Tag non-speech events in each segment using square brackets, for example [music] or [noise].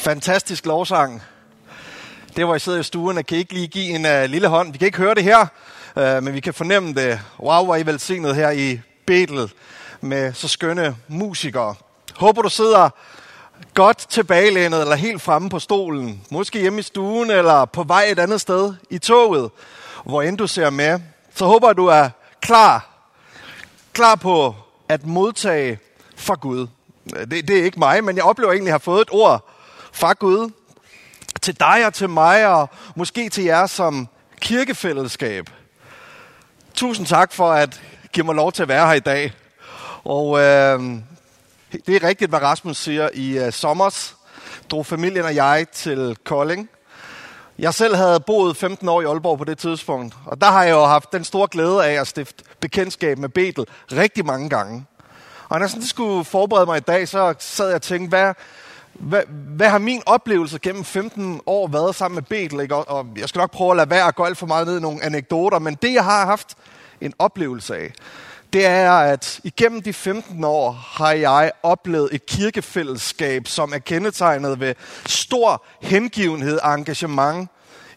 Fantastisk lovsang. Det hvor I sidder i stuen, kan I ikke lige give en uh, lille hånd. Vi kan ikke høre det her, uh, men vi kan fornemme det. Wow, hvor I velsignet her i Betel med så skønne musikere. Håber du sidder godt tilbagelænet eller helt fremme på stolen. Måske hjemme i stuen eller på vej et andet sted i toget, hvor end du ser med. Så håber du er klar. Klar på at modtage fra Gud. Det, det er ikke mig, men jeg oplever egentlig at have fået et ord fra Gud til dig og til mig, og måske til jer som kirkefællesskab. Tusind tak for at give mig lov til at være her i dag. Og øh, det er rigtigt, hvad Rasmus siger. I øh, sommers drog familien og jeg til Kolding. Jeg selv havde boet 15 år i Aalborg på det tidspunkt, og der har jeg jo haft den store glæde af at stifte bekendtskab med Betel rigtig mange gange. Og når jeg sådan skulle forberede mig i dag, så sad jeg og tænkte, hvad, hvad, hvad har min oplevelse gennem 15 år været sammen med Betel? Ikke? Og, og jeg skal nok prøve at lade være at gå alt for meget ned i nogle anekdoter, men det jeg har haft en oplevelse af, det er, at igennem de 15 år har jeg oplevet et kirkefællesskab, som er kendetegnet ved stor hengivenhed og engagement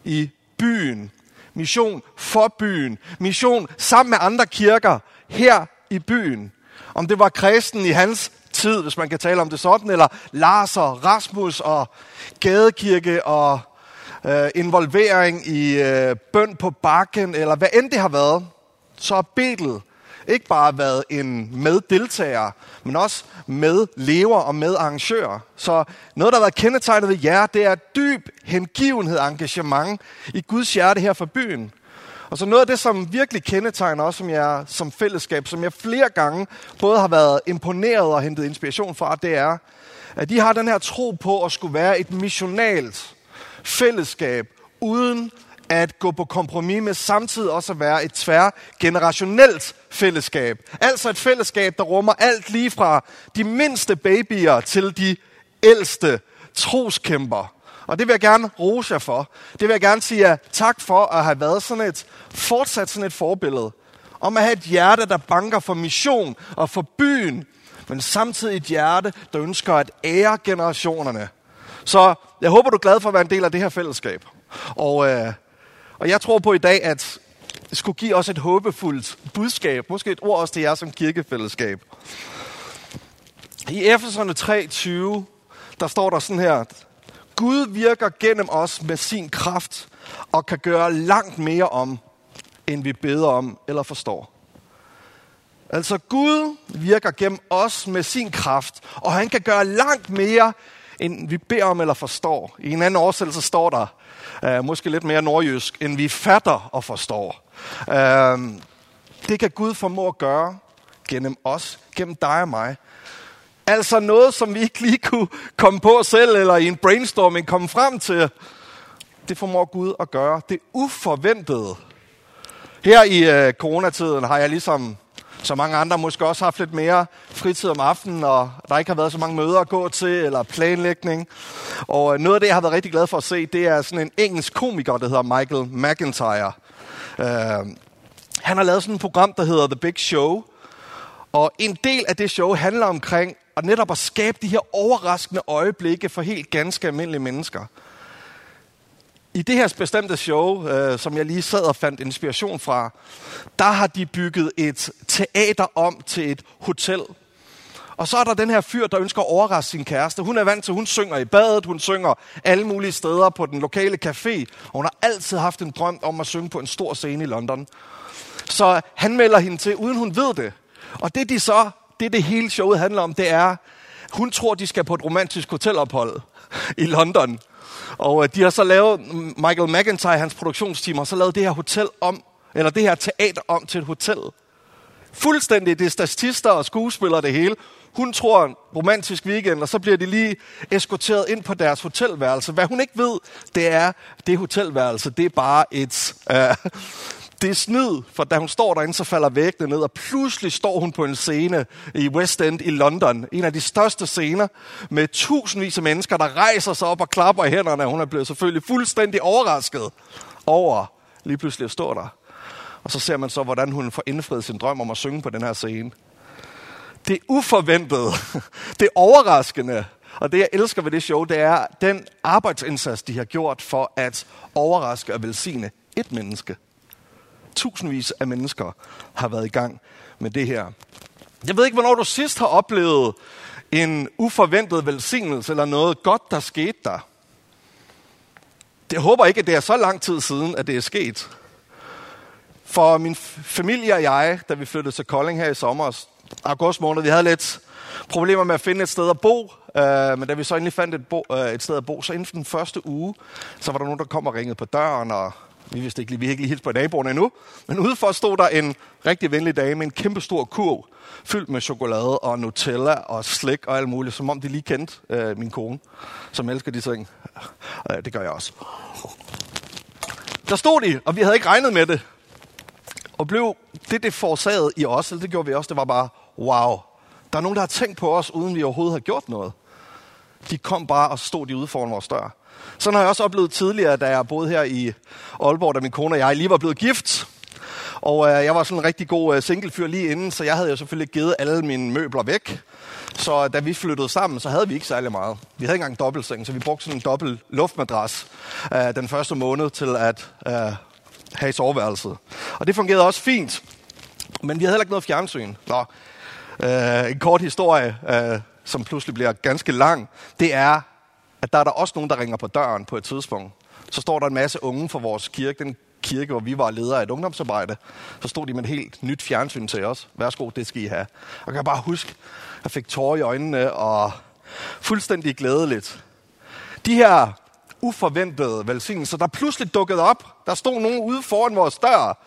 i byen. Mission for byen. Mission sammen med andre kirker her i byen. Om det var kristen i hans tid, hvis man kan tale om det sådan, eller Lars og Rasmus og gadekirke og øh, involvering i øh, bøn på bakken, eller hvad end det har været, så har Betel ikke bare været en meddeltager, men også medlever og medarrangør. Så noget, der har været kendetegnet ved jer, det er dyb hengivenhed og engagement i Guds hjerte her for byen. Og så noget af det, som virkelig kendetegner os som, jeg, som fællesskab, som jeg flere gange både har været imponeret og hentet inspiration fra, det er, at de har den her tro på at skulle være et missionalt fællesskab, uden at gå på kompromis med samtidig også at være et tværgenerationelt fællesskab. Altså et fællesskab, der rummer alt lige fra de mindste babyer til de ældste troskæmper. Og det vil jeg gerne rose jer for. Det vil jeg gerne sige jer tak for at have været sådan et, fortsat sådan et forbillede. Om at have et hjerte, der banker for mission og for byen, men samtidig et hjerte, der ønsker at ære generationerne. Så jeg håber, du er glad for at være en del af det her fællesskab. Og, øh, og jeg tror på i dag, at det skulle give os et håbefuldt budskab. Måske et ord også til jer som kirkefællesskab. I Efeserne 3:20, der står der sådan her, Gud virker gennem os med sin kraft og kan gøre langt mere om, end vi beder om eller forstår. Altså Gud virker gennem os med sin kraft, og han kan gøre langt mere, end vi beder om eller forstår. I en anden oversættelse står der, uh, måske lidt mere nordjysk, end vi fatter og forstår. Uh, det kan Gud formå at gøre gennem os, gennem dig og mig. Altså noget, som vi ikke lige kunne komme på selv, eller i en brainstorming komme frem til. Det formår Gud at gøre. Det uforventede. Her i øh, coronatiden har jeg ligesom så mange andre måske også haft lidt mere fritid om aftenen, og der ikke har været så mange møder at gå til, eller planlægning. Og øh, noget af det, jeg har været rigtig glad for at se, det er sådan en engelsk komiker, der hedder Michael McIntyre. Uh, han har lavet sådan et program, der hedder The Big Show. Og en del af det show handler omkring at netop at skabe de her overraskende øjeblikke for helt ganske almindelige mennesker. I det her bestemte show, øh, som jeg lige sad og fandt inspiration fra, der har de bygget et teater om til et hotel. Og så er der den her fyr, der ønsker at overraske sin kæreste. Hun er vant til, hun synger i badet, hun synger alle mulige steder på den lokale café. Og hun har altid haft en drøm om at synge på en stor scene i London. Så han melder hende til, uden hun ved det. Og det de så, det det hele showet handler om, det er, hun tror, de skal på et romantisk hotelophold [laughs] i London. Og øh, de har så lavet, Michael McIntyre, hans produktionsteam, har så lavet det her hotel om, eller det her teater om til et hotel. Fuldstændig, det er statister og skuespillere det hele. Hun tror en romantisk weekend, og så bliver de lige eskorteret ind på deres hotelværelse. Hvad hun ikke ved, det er, det hotelværelse, det er bare et... Øh, det er snyd, for da hun står derinde, så falder væggene ned, og pludselig står hun på en scene i West End i London. En af de største scener, med tusindvis af mennesker, der rejser sig op og klapper i hænderne. Hun er blevet selvfølgelig fuldstændig overrasket over lige pludselig at stå der. Og så ser man så, hvordan hun får indfriet sin drøm om at synge på den her scene. Det er uforventet, [laughs] det er overraskende, Og det, jeg elsker ved det show, det er den arbejdsindsats, de har gjort for at overraske og velsigne et menneske. Tusindvis af mennesker har været i gang med det her. Jeg ved ikke, hvornår du sidst har oplevet en uforventet velsignelse eller noget godt, der skete der. Jeg håber ikke, at det er så lang tid siden, at det er sket. For min familie og jeg, da vi flyttede til Kolding her i sommer, august måned, vi havde lidt problemer med at finde et sted at bo. Øh, men da vi så endelig fandt et, bo, øh, et sted at bo, så inden for den første uge, så var der nogen, der kom og ringede på døren, og vi vidste ikke lige, vi ikke lige helt på naboerne endnu. Men udenfor stod der en rigtig venlig dame med en kæmpe stor kurv, fyldt med chokolade og Nutella og slik og alt muligt, som om de lige kendte øh, min kone, som elsker de ting. Øh, det gør jeg også. Der stod de, og vi havde ikke regnet med det. Og blev det, det forårsagede i os, eller det gjorde vi også, det var bare, wow, der er nogen, der har tænkt på os, uden vi overhovedet har gjort noget. De kom bare og stod de ude foran vores dør. Sådan har jeg også oplevet tidligere, da jeg boede her i Aalborg, da min kone og jeg lige var blevet gift. Og øh, jeg var sådan en rigtig god øh, singlefyr lige inden, så jeg havde jo selvfølgelig givet alle mine møbler væk. Så da vi flyttede sammen, så havde vi ikke særlig meget. Vi havde ikke engang dobbeltseng, så vi brugte sådan en dobbelt luftmadras øh, den første måned til at øh, have i soveværelset. Og det fungerede også fint. Men vi havde heller ikke noget fjernsyn. Nå, øh, en kort historie, øh, som pludselig bliver ganske lang, det er, at der er der også nogen, der ringer på døren på et tidspunkt. Så står der en masse unge fra vores kirke, den kirke, hvor vi var ledere af et ungdomsarbejde. Så stod de med et helt nyt fjernsyn til os. Værsgo, det skal I have. Og jeg kan bare huske, jeg fik tårer i øjnene og fuldstændig glædeligt. De her uforventede velsignelser, der pludselig dukkede op. Der stod nogen ude foran vores dør,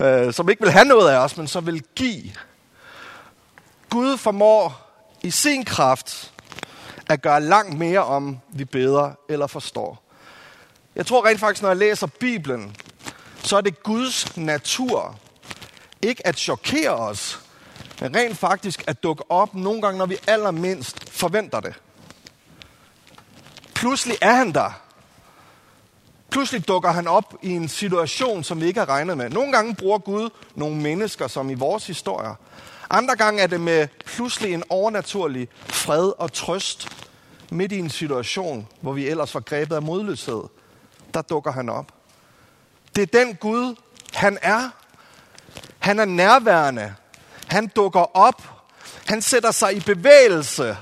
øh, som ikke vil have noget af os, men som vil give. Gud formår i sin kraft at gøre langt mere om, vi beder eller forstår. Jeg tror rent faktisk, når jeg læser Bibelen, så er det Guds natur ikke at chokere os, men rent faktisk at dukke op nogle gange, når vi allermindst forventer det. Pludselig er han der. Pludselig dukker han op i en situation, som vi ikke har regnet med. Nogle gange bruger Gud nogle mennesker, som i vores historier. Andre gange er det med pludselig en overnaturlig fred og trøst midt i en situation, hvor vi ellers var grebet af modløshed. Der dukker han op. Det er den Gud, han er. Han er nærværende. Han dukker op. Han sætter sig i bevægelse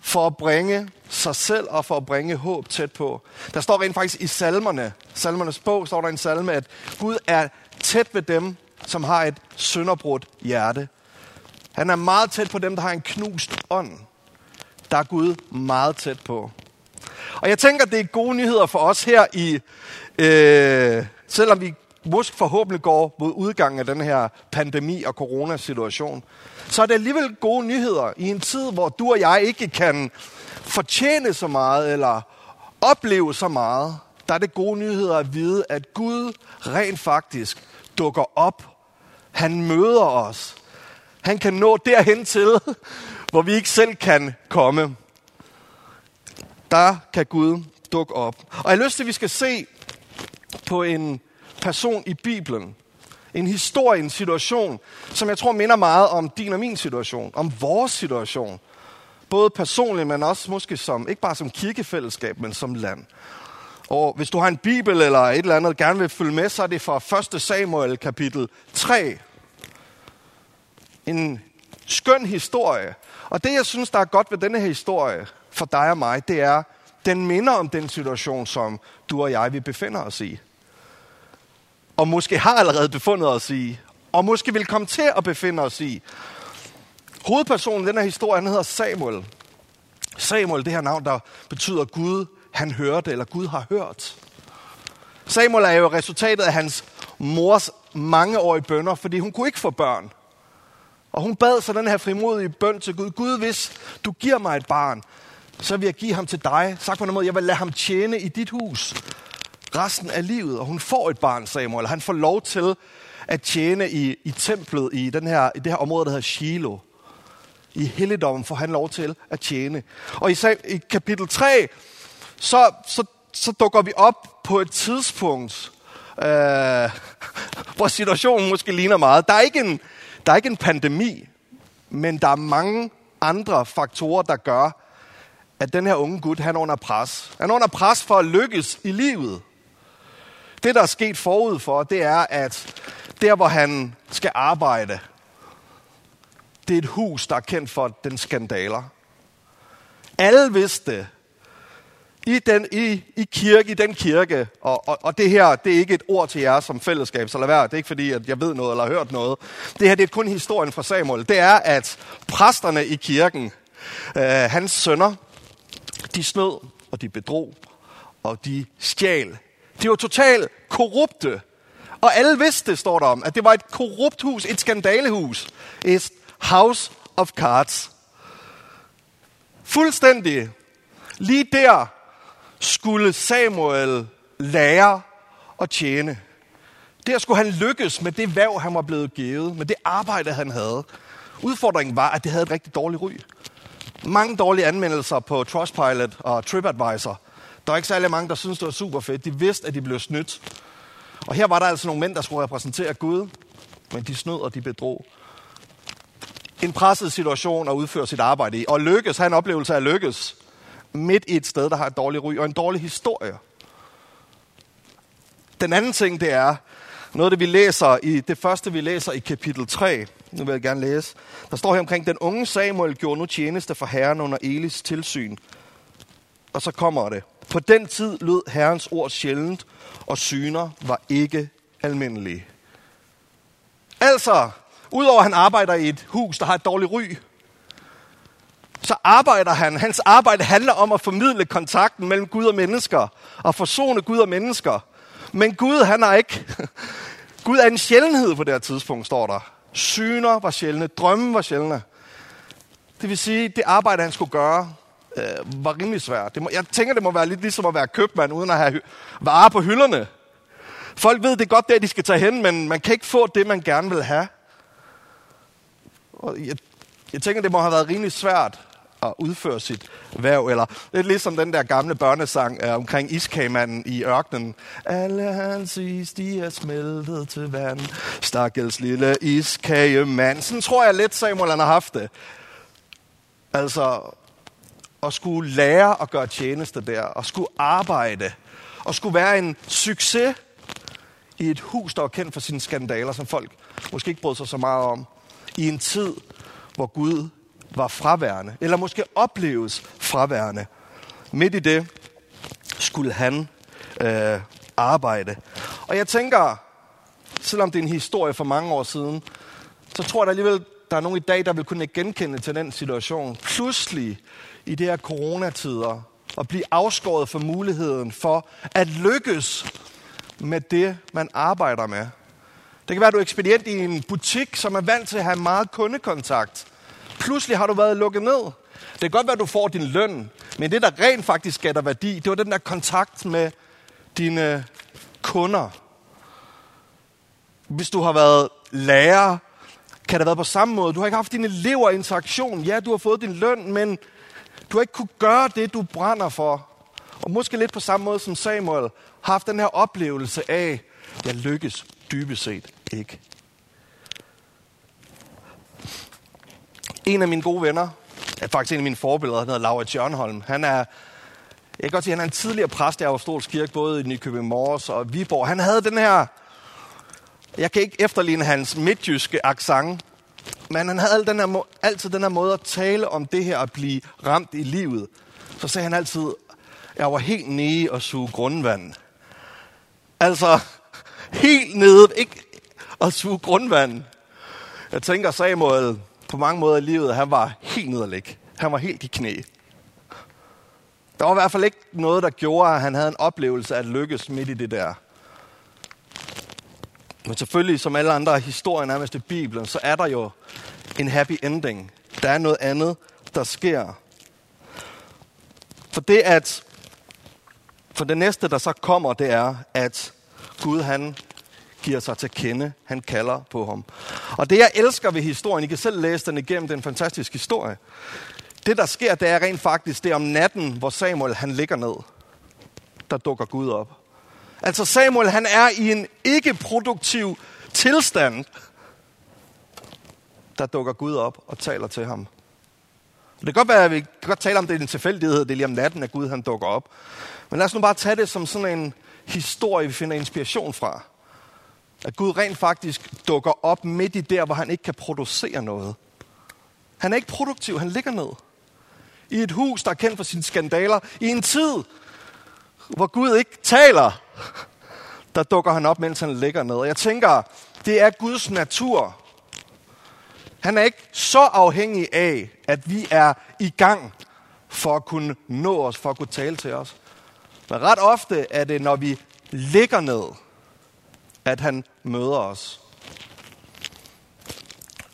for at bringe sig selv og for at bringe håb tæt på. Der står rent faktisk i salmerne, salmernes bog, står der en salme, at Gud er tæt ved dem, som har et sønderbrudt hjerte. Han er meget tæt på dem, der har en knust ånd. Der er Gud meget tæt på. Og jeg tænker, det er gode nyheder for os her i, øh, selvom vi måske forhåbentlig går mod udgangen af den her pandemi og coronasituation, så er det alligevel gode nyheder i en tid, hvor du og jeg ikke kan fortjene så meget eller opleve så meget. Der er det gode nyheder at vide, at Gud rent faktisk dukker op. Han møder os. Han kan nå derhen til, [laughs] hvor vi ikke selv kan komme. Der kan Gud dukke op. Og jeg har lyst til, at vi skal se på en person i Bibelen. En historie, en situation, som jeg tror minder meget om din og min situation. Om vores situation. Både personligt, men også måske som, ikke bare som kirkefællesskab, men som land. Og hvis du har en bibel eller et eller andet, gerne vil følge med, så er det fra 1. Samuel kapitel 3. En skøn historie. Og det, jeg synes, der er godt ved denne her historie, for dig og mig, det er, den minder om den situation, som du og jeg, vi befinder os i. Og måske har allerede befundet os i. Og måske vil komme til at befinde os i. Hovedpersonen i den her historie, han hedder Samuel. Samuel, det her navn, der betyder Gud, han hørte, eller Gud har hørt. Samuel er jo resultatet af hans mors mangeårige bønder, fordi hun kunne ikke få børn. Og hun bad så den her frimodige bøn til Gud. Gud, hvis du giver mig et barn, så vil jeg give ham til dig. Sagt på en måde, jeg vil lade ham tjene i dit hus resten af livet. Og hun får et barn, Samuel. Han får lov til at tjene i, i templet i, den her, i det her område, der hedder Shiloh. I helligdommen får han lov til at tjene. Og i, i kapitel 3, så, så, så dukker vi op på et tidspunkt, øh, [laughs] hvor situationen måske ligner meget. Der er, ikke en, der er ikke en pandemi, men der er mange andre faktorer, der gør, at den her unge gut, han er under pres. Han er under pres for at lykkes i livet. Det, der er sket forud for, det er, at der, hvor han skal arbejde, det er et hus, der er kendt for den skandaler. Alle vidste, i, den, i, i kirke, i den kirke, og, og, og det her, det er ikke et ord til jer som fællesskab, så lad være, det er ikke fordi, at jeg ved noget eller har hørt noget. Det her, det er kun historien fra Samuel. Det er, at præsterne i kirken, øh, hans sønner, de snød, og de bedrog, og de stjal. De var totalt korrupte. Og alle vidste, står der om, at det var et korrupt hus, et skandalehus. Et house of cards. Fuldstændig. Lige der skulle Samuel lære at tjene. Der skulle han lykkes med det værv, han var blevet givet, med det arbejde, han havde. Udfordringen var, at det havde et rigtig dårligt ry. Mange dårlige anmeldelser på Trustpilot og TripAdvisor. Der var ikke særlig mange, der syntes, det var super fedt. De vidste, at de blev snydt. Og her var der altså nogle mænd, der skulle repræsentere Gud, men de snød og de bedrog. En presset situation at udføre sit arbejde i. Og lykkes, have en oplevelse af lykkes, midt i et sted, der har et dårligt ry og en dårlig historie. Den anden ting, det er noget, det vi læser i det første, vi læser i kapitel 3. Nu vil jeg gerne læse. Der står her omkring, den unge Samuel gjorde nu tjeneste for Herren under Elis tilsyn. Og så kommer det. På den tid lød Herrens ord sjældent, og syner var ikke almindelige. Altså, udover at han arbejder i et hus, der har et dårligt ry, så arbejder han. Hans arbejde handler om at formidle kontakten mellem Gud og mennesker, og forsone Gud og mennesker. Men Gud, han er ikke... [laughs] Gud er en sjældenhed på det her tidspunkt, står der. Syner var sjældne, drømme var sjældne. Det vil sige, det arbejde, han skulle gøre, øh, var rimelig svær. Det må, jeg tænker, det må være lidt ligesom at være købmand, uden at have varer på hylderne. Folk ved, det er godt der, de skal tage hen, men man kan ikke få det, man gerne vil have. Og jeg, jeg tænker, det må have været rimelig svært at udføre sit værv. Eller lidt ligesom den der gamle børnesang øh, omkring iskagemanden i ørkenen. Alle hans is, de er smeltet til vand. Stakkels lille iskagemand. Sådan tror jeg lidt, Samuel han har haft det. Altså, og skulle lære at gøre tjeneste der, og skulle arbejde, og skulle være en succes i et hus, der var kendt for sine skandaler, som folk måske ikke brød sig så meget om, i en tid, hvor Gud var fraværende, eller måske opleves fraværende. Midt i det skulle han øh, arbejde. Og jeg tænker, selvom det er en historie for mange år siden, så tror jeg der alligevel, der er nogen i dag, der vil kunne genkende til den situation. Pludselig i det her coronatider, at blive afskåret for muligheden for at lykkes med det, man arbejder med. Det kan være, at du er ekspedient i en butik, som er vant til at have meget kundekontakt. Pludselig har du været lukket ned. Det kan godt være, at du får din løn, men det, der rent faktisk gav dig værdi, det var den der kontakt med dine kunder. Hvis du har været lærer, kan det have været på samme måde. Du har ikke haft dine elever interaktion. Ja, du har fået din løn, men du har ikke kunne gøre det, du brænder for. Og måske lidt på samme måde som Samuel, har haft den her oplevelse af, jeg lykkes dybest set ikke. En af mine gode venner, er faktisk en af mine forbilleder, han hedder Laurits Jørnholm. Han er, jeg kan godt sige, han er en tidligere præst i Aarhus Kirke, både i Nykøbing Mors og Viborg. Han havde den her, jeg kan ikke efterligne hans midtjyske accent, men han havde den her, altid den her måde at tale om det her at blive ramt i livet. Så sagde han altid, jeg var helt nede og suge grundvand. Altså, helt nede, ikke at suge grundvand. Jeg tænker Samuel, på mange måder i livet, han var helt nederlig. Han var helt i knæ. Der var i hvert fald ikke noget, der gjorde, at han havde en oplevelse af at lykkes midt i det der. Men selvfølgelig, som alle andre historier nærmest i Bibelen, så er der jo en happy ending. Der er noget andet, der sker. For det at, for det næste, der så kommer, det er, at Gud han giver sig til kende. Han kalder på ham. Og det jeg elsker ved historien, I kan selv læse den igennem, den fantastiske historie. Det der sker, det er rent faktisk, det er om natten, hvor Samuel han ligger ned. Der dukker Gud op. Altså Samuel han er i en ikke-produktiv tilstand. Der dukker Gud op og taler til ham. Det kan godt være, at vi kan godt tale om, det er en tilfældighed, det er lige om natten, at Gud han dukker op. Men lad os nu bare tage det som sådan en historie, vi finder inspiration fra. At Gud rent faktisk dukker op midt i der, hvor han ikke kan producere noget. Han er ikke produktiv, han ligger ned. I et hus, der er kendt for sine skandaler. I en tid, hvor Gud ikke taler, der dukker han op, mens han ligger ned. Og jeg tænker, det er Guds natur. Han er ikke så afhængig af, at vi er i gang for at kunne nå os, for at kunne tale til os. Men ret ofte er det, når vi ligger ned, at han møder os.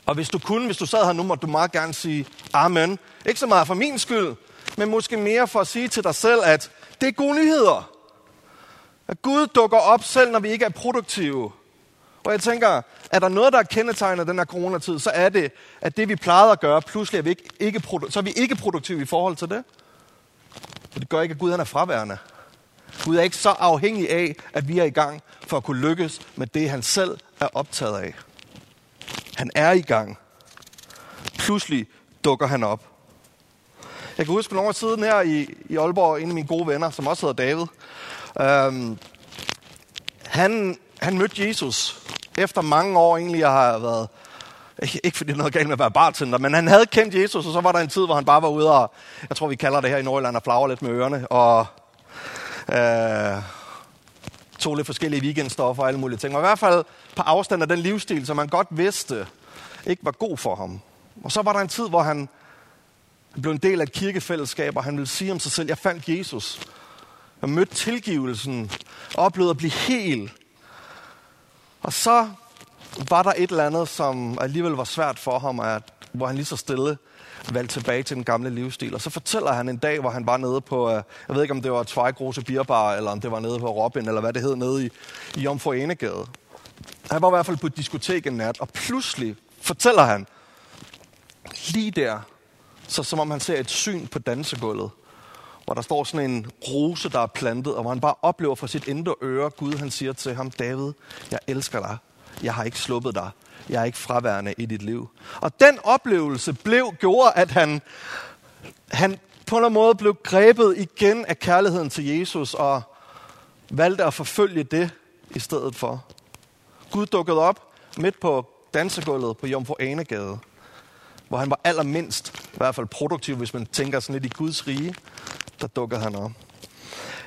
Og hvis du kunne, hvis du sad her nu, må du meget gerne sige Amen. Ikke så meget for min skyld, men måske mere for at sige til dig selv, at det er gode nyheder. At Gud dukker op selv, når vi ikke er produktive. Og jeg tænker, er der noget, der er kendetegnet den her coronatid, så er det, at det vi plejede at gøre, pludselig er vi ikke, ikke så er vi ikke produktive i forhold til det. For det gør ikke, at Gud han er fraværende. Gud er ikke så afhængig af, at vi er i gang for at kunne lykkes med det, han selv er optaget af. Han er i gang. Pludselig dukker han op. Jeg kan huske nogle år siden her i, i Aalborg, en af mine gode venner, som også hedder David, øhm, han, han mødte Jesus efter mange år egentlig jeg har været, ikke, fordi det er noget galt med at være bartender, men han havde kendt Jesus, og så var der en tid, hvor han bare var ude og, jeg tror vi kalder det her i Nordjylland, og flagre lidt med ørerne, og øh, tog lidt forskellige weekendstoffer og alle mulige ting. Og i hvert fald på afstand af den livsstil, som man godt vidste, ikke var god for ham. Og så var der en tid, hvor han blev en del af et kirkefællesskab, og han ville sige om sig selv, jeg fandt Jesus og mødte tilgivelsen, oplevede at blive hel. Og så var der et eller andet, som alligevel var svært for ham, at, hvor han lige så stille valgte tilbage til den gamle livsstil. Og så fortæller han en dag, hvor han var nede på, øh, jeg ved ikke om det var Tvejgrose Bierbar, eller om det var nede på Robin, eller hvad det hed, nede i, i Jomfru Enegade. Han var i hvert fald på et diskotek en nat, og pludselig fortæller han, lige der, så som om han ser et syn på dansegulvet, hvor der står sådan en rose, der er plantet, og hvor han bare oplever fra sit indre øre, Gud han siger til ham, David, jeg elsker dig. Jeg har ikke sluppet dig. Jeg er ikke fraværende i dit liv. Og den oplevelse blev, gjorde, at han, han på en måde blev grebet igen af kærligheden til Jesus, og valgte at forfølge det i stedet for. Gud dukkede op midt på dansegulvet på Jomfru Anegade hvor han var allermindst, i hvert fald produktiv, hvis man tænker sådan lidt i Guds rige, der dukkede han op.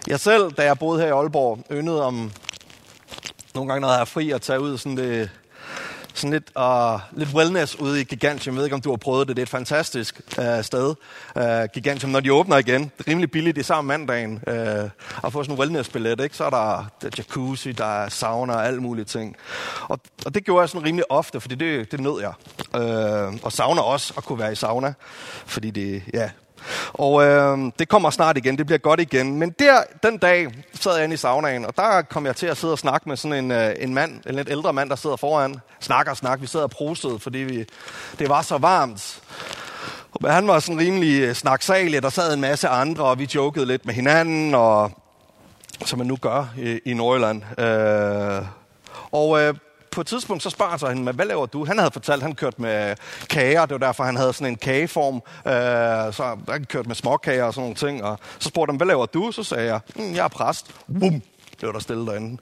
Jeg selv, da jeg boede her i Aalborg, yndede om nogle gange, når jeg er fri, at tage ud sådan det, sådan lidt, uh, lidt wellness ude i Gigantium. Jeg ved ikke, om du har prøvet det. Det er et fantastisk uh, sted. Uh, Gigantium, når de åbner igen. Det er rimelig billigt. Det er samme mandagen. Uh, at få sådan en wellness-billet. Ikke? Så er der, der er jacuzzi, der er sauna og alle mulige ting. Og, og det gjorde jeg sådan rimelig ofte, fordi det, det nød jeg. Uh, og sauna også at kunne være i sauna. Fordi det, ja, og øh, det kommer snart igen, det bliver godt igen. Men der, den dag, sad jeg inde i saunaen, og der kom jeg til at sidde og snakke med sådan en, øh, en mand, en lidt ældre mand, der sidder foran. Snakker og snakker, vi sidder og prostede, fordi vi, det var så varmt. Men han var sådan rimelig øh, snaksalig, der sad en masse andre, og vi jokede lidt med hinanden, og som man nu gør i, i Nordjylland. Øh, og øh, på et tidspunkt så spørger han sig hende, hvad laver du? Han havde fortalt, at han kørte med kager, det var derfor, han havde sådan en kageform. Øh, så han kørte med småkager og sådan nogle ting. Og så spurgte han, hvad laver du? Så sagde jeg, mm, jeg er præst. Bum, det var der stille derinde.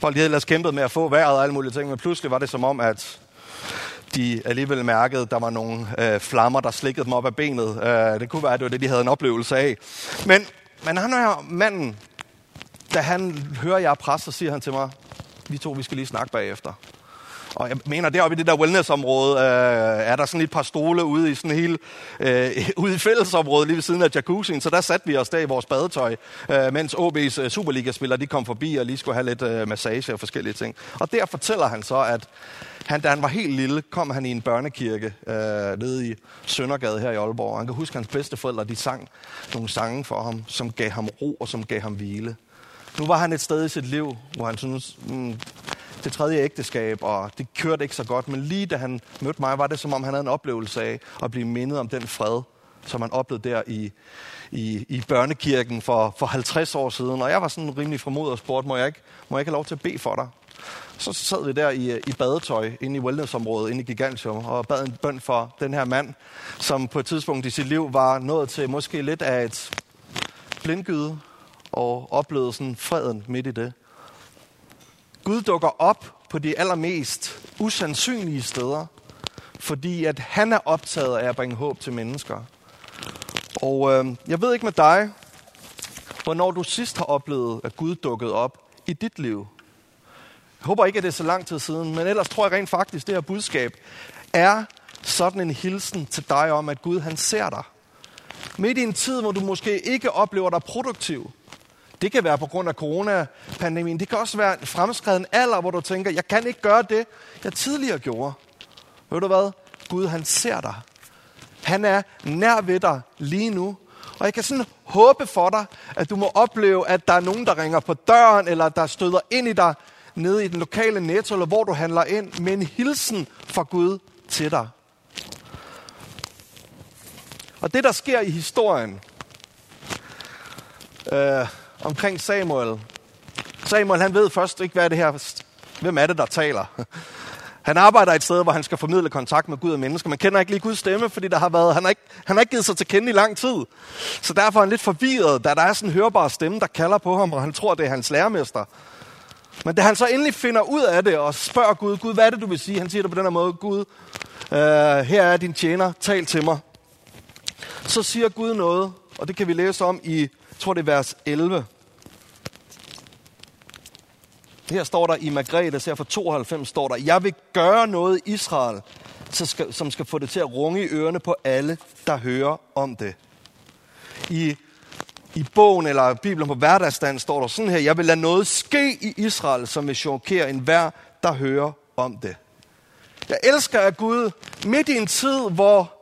Folk havde ellers kæmpet med at få vejret og alle mulige ting, men pludselig var det som om, at de alligevel mærkede, at der var nogle øh, flammer, der slikkede dem op af benet. Øh, det kunne være, at det var det, de havde en oplevelse af. Men, men han er manden, da han hører, jeg er præst, så siger han til mig, vi to, vi skal lige snakke bagefter. Og jeg mener, deroppe i det der wellnessområde, øh, er der sådan et par stole ude i sådan hele, øh, [laughs] ude i fællesområdet lige ved siden af jacuzzien. Så der satte vi os der i vores badetøj, øh, mens OB's øh, Superliga-spillere de kom forbi og lige skulle have lidt øh, massage og forskellige ting. Og der fortæller han så, at han, da han var helt lille, kom han i en børnekirke øh, nede i Søndergade her i Aalborg. Han kan huske, at hans bedsteforældre de sang nogle sange for ham, som gav ham ro og som gav ham hvile. Nu var han et sted i sit liv, hvor han synes, mm, det tredje ægteskab, og det kørte ikke så godt. Men lige da han mødte mig, var det som om han havde en oplevelse af at blive mindet om den fred, som han oplevede der i, i, i børnekirken for, for 50 år siden. Og jeg var sådan rimelig formod og spurgte, må jeg, ikke, må jeg ikke have lov til at bede for dig? Så sad vi der i, i badetøj inde i wellnessområdet, inde i Gigantium, og bad en bøn for den her mand, som på et tidspunkt i sit liv var nået til måske lidt af et blindgyde, og oplevede sådan freden midt i det. Gud dukker op på de allermest usandsynlige steder, fordi at han er optaget af at bringe håb til mennesker. Og øh, jeg ved ikke med dig, hvornår du sidst har oplevet, at Gud dukkede op i dit liv. Jeg håber ikke, at det er så lang tid siden, men ellers tror jeg rent faktisk, at det her budskab er sådan en hilsen til dig om, at Gud han ser dig. Midt i en tid, hvor du måske ikke oplever dig produktiv. Det kan være på grund af coronapandemien. Det kan også være en fremskreden alder, hvor du tænker, jeg kan ikke gøre det, jeg tidligere gjorde. Ved du hvad? Gud han ser dig. Han er nær ved dig lige nu. Og jeg kan sådan håbe for dig, at du må opleve, at der er nogen, der ringer på døren, eller der støder ind i dig nede i den lokale netto, eller hvor du handler ind, med en hilsen fra Gud til dig. Og det, der sker i historien øh, omkring Samuel, Samuel han ved først ikke, hvad er det her, hvem er det, der taler. Han arbejder et sted, hvor han skal formidle kontakt med Gud og mennesker. Man kender ikke lige Guds stemme, fordi der har været, han, har ikke, han har ikke givet sig til kende i lang tid. Så derfor er han lidt forvirret, da der er sådan en hørbar stemme, der kalder på ham, og han tror, det er hans lærermester. Men da han så endelig finder ud af det og spørger Gud, Gud, hvad er det, du vil sige? Han siger det på den her måde, Gud, øh, her er din tjener, tal til mig. Så siger Gud noget, og det kan vi læse om i, tror det er vers 11. Her står der i Margrethe, her for 92 står der, jeg vil gøre noget i Israel, som skal få det til at runge i ørerne på alle, der hører om det. I, i bogen eller Bibelen på hverdagsdagen står der sådan her, jeg vil lade noget ske i Israel, som vil chokere enhver, der hører om det. Jeg elsker at Gud midt i en tid, hvor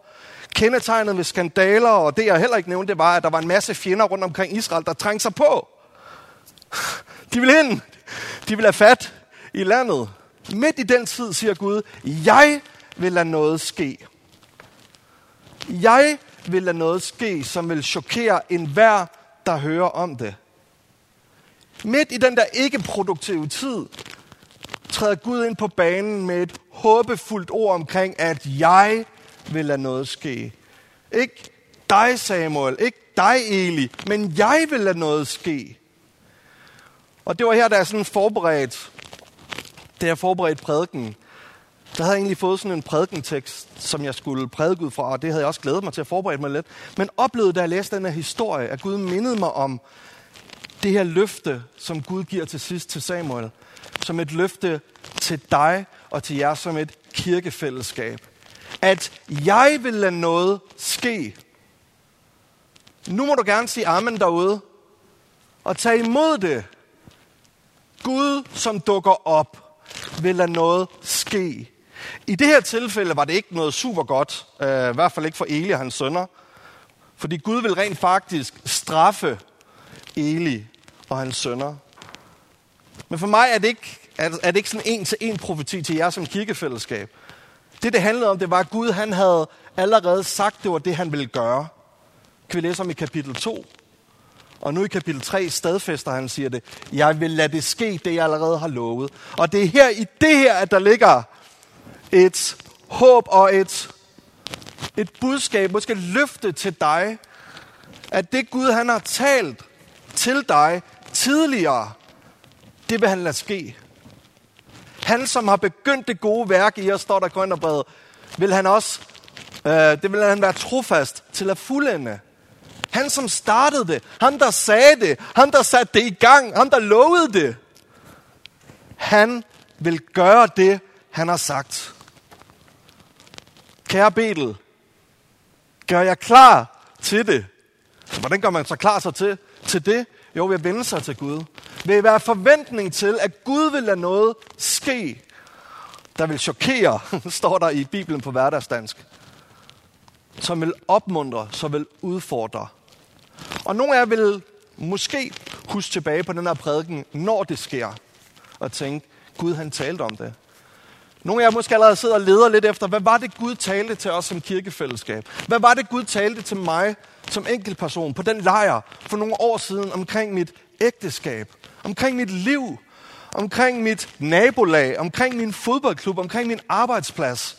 kendetegnet ved skandaler, og det jeg heller ikke nævnte, det var, at der var en masse fjender rundt omkring Israel, der trængte sig på. [laughs] De vil ind. De vil have fat i landet. Midt i den tid siger Gud, jeg vil lade noget ske. Jeg vil lade noget ske, som vil chokere enhver, der hører om det. Midt i den der ikke-produktive tid, træder Gud ind på banen med et håbefuldt ord omkring, at jeg vil lade noget ske. Ikke dig, Samuel, ikke dig, Eli, men jeg vil lade noget ske. Og det var her, der er sådan forberedt, da jeg forberedte prædiken, der havde jeg egentlig fået sådan en prædikentekst, som jeg skulle prædike ud fra, og det havde jeg også glædet mig til at forberede mig lidt. Men oplevede, da jeg læste den her historie, at Gud mindede mig om det her løfte, som Gud giver til sidst til Samuel. Som et løfte til dig og til jer som et kirkefællesskab. At jeg vil lade noget ske. Nu må du gerne sige amen derude. Og tage imod det. Gud, som dukker op, vil lade noget ske. I det her tilfælde var det ikke noget super godt, øh, i hvert fald ikke for Eli og hans sønner, fordi Gud vil rent faktisk straffe Eli og hans sønner. Men for mig er det ikke, er, er det ikke sådan en til en profeti til jer som kirkefællesskab. Det, det handlede om, det var, at Gud han havde allerede sagt, det var det, han ville gøre. Kan vi læse om i kapitel 2, og nu i kapitel 3 stadfæster han, siger det, jeg vil lade det ske, det jeg allerede har lovet. Og det er her i det her, at der ligger et håb og et, et budskab, måske løfte til dig, at det Gud, han har talt til dig tidligere, det vil han lade ske. Han, som har begyndt det gode værk i os, står der grønt og bred, vil han også, øh, det vil han være trofast til at fuldende. Han, som startede det. Han, der sagde det. Han, der satte det i gang. Han, der lovede det. Han vil gøre det, han har sagt. Kære Betel, gør jeg klar til det. Hvordan gør man så klar sig til, til det? Jo, ved at vende sig til Gud vil være forventning til, at Gud vil lade noget ske, der vil chokere, [laughs] står der i Bibelen på hverdagsdansk. Som vil opmuntre, som vil udfordre. Og nogle af jer vil måske huske tilbage på den her prædiken, når det sker, og tænke, Gud han talte om det. Nogle af jer måske allerede sidder og leder lidt efter, hvad var det Gud talte til os som kirkefællesskab? Hvad var det Gud talte til mig som enkeltperson på den lejr for nogle år siden omkring mit ægteskab, omkring mit liv, omkring mit nabolag, omkring min fodboldklub, omkring min arbejdsplads.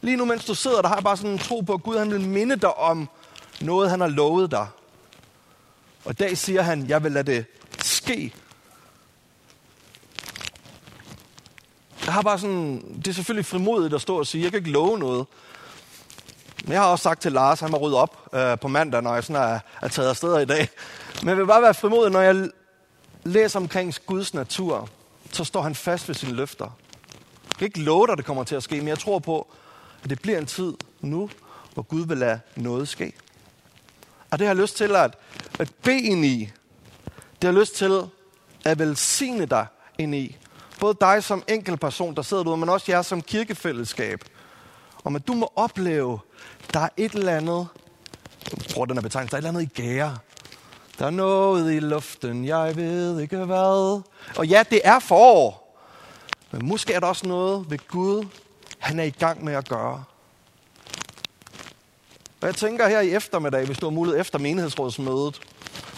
Lige nu, mens du sidder der, har jeg bare sådan en tro på, at Gud han vil minde dig om noget, han har lovet dig. Og i dag siger han, jeg vil lade det ske. Jeg har bare sådan, det er selvfølgelig frimodigt at stå og sige, jeg kan ikke love noget. Men jeg har også sagt til Lars, han må rydde op øh, på mandag, når jeg sådan er, er taget afsted i dag. Men jeg vil bare være frimodig, når jeg læser omkring Guds natur, så står han fast ved sine løfter. Jeg kan ikke love dig, at det kommer til at ske, men jeg tror på, at det bliver en tid nu, hvor Gud vil lade noget ske. Og det har jeg lyst til at, at bede ind i. Det har jeg lyst til at velsigne dig ind i. Både dig som enkel person, der sidder derude, men også jer som kirkefællesskab. Om at du må opleve, der er et eller andet, jeg tror, den er betegnet, der er et eller andet i gære. Der er noget i luften, jeg ved ikke hvad. Og ja, det er forår. Men måske er der også noget ved Gud, han er i gang med at gøre. Og jeg tænker her i eftermiddag, hvis du har mulighed efter menighedsrådsmødet,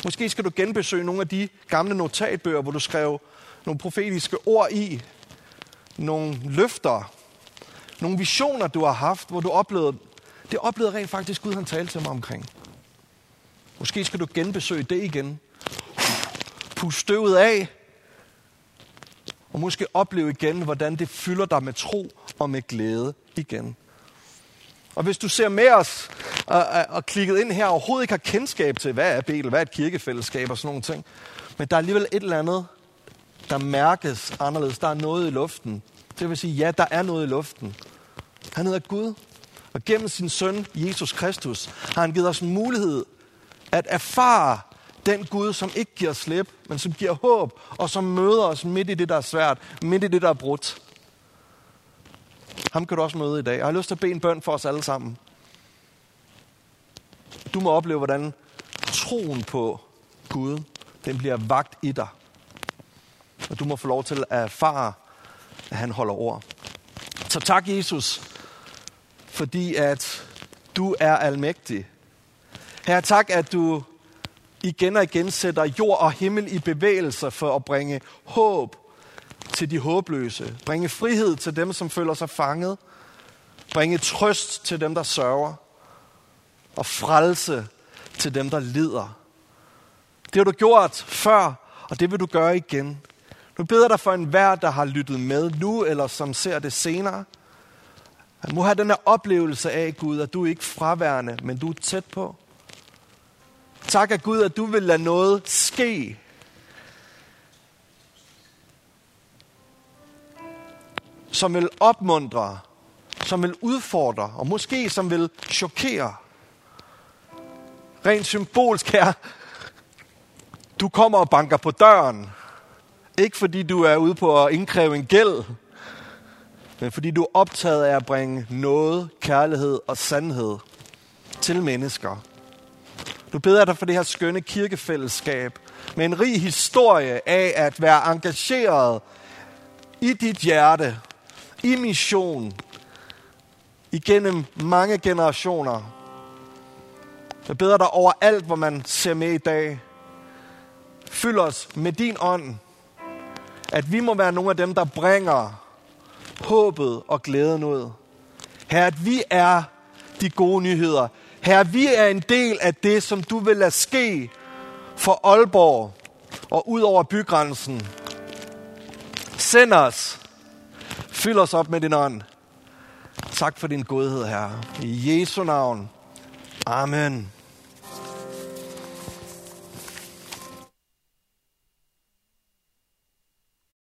måske skal du genbesøge nogle af de gamle notatbøger, hvor du skrev nogle profetiske ord i, nogle løfter, nogle visioner, du har haft, hvor du oplevede, det oplevede rent faktisk Gud, han talte til mig omkring. Måske skal du genbesøge det igen. Pust støvet af, og måske opleve igen, hvordan det fylder dig med tro og med glæde igen. Og hvis du ser med os og, og, og klikket ind her, og overhovedet ikke har kendskab til, hvad er Betel, hvad er et kirkefællesskab og sådan nogle ting, men der er alligevel et eller andet, der mærkes anderledes. Der er noget i luften. Det vil sige, ja, der er noget i luften. Han hedder Gud. Og gennem sin søn, Jesus Kristus, har han givet os en mulighed at erfare den Gud, som ikke giver slip, men som giver håb, og som møder os midt i det, der er svært, midt i det, der er brudt. Ham kan du også møde i dag. Jeg har lyst til at bede en bøn for os alle sammen. Du må opleve, hvordan troen på Gud, den bliver vagt i dig. Og du må få lov til at erfare, at han holder ord. Så tak, Jesus, fordi at du er almægtig. Herre, tak, at du igen og igen sætter jord og himmel i bevægelse for at bringe håb til de håbløse. Bringe frihed til dem, som føler sig fanget. Bringe trøst til dem, der sørger. Og frelse til dem, der lider. Det har du gjort før, og det vil du gøre igen. Nu beder dig for enhver, der har lyttet med nu, eller som ser det senere. Han må have den her oplevelse af, Gud, at du er ikke fraværende, men du er tæt på. Tak af Gud, at du vil lade noget ske. Som vil opmuntre, som vil udfordre, og måske som vil chokere. Rent symbolsk her. Du kommer og banker på døren. Ikke fordi du er ude på at indkræve en gæld, men fordi du er optaget af at bringe noget, kærlighed og sandhed til mennesker. Nu beder jeg dig for det her skønne kirkefællesskab med en rig historie af at være engageret i dit hjerte, i mission, igennem mange generationer. Jeg beder dig over alt, hvor man ser med i dag. Fyld os med din ånd, at vi må være nogle af dem, der bringer håbet og glæden ud. Her, at vi er de gode nyheder. Her, vi er en del af det, som du vil lade ske for Aalborg og ud over bygrænsen. Send os. Fyld os op med din ånd. Tak for din godhed, Herre. I Jesu navn. Amen.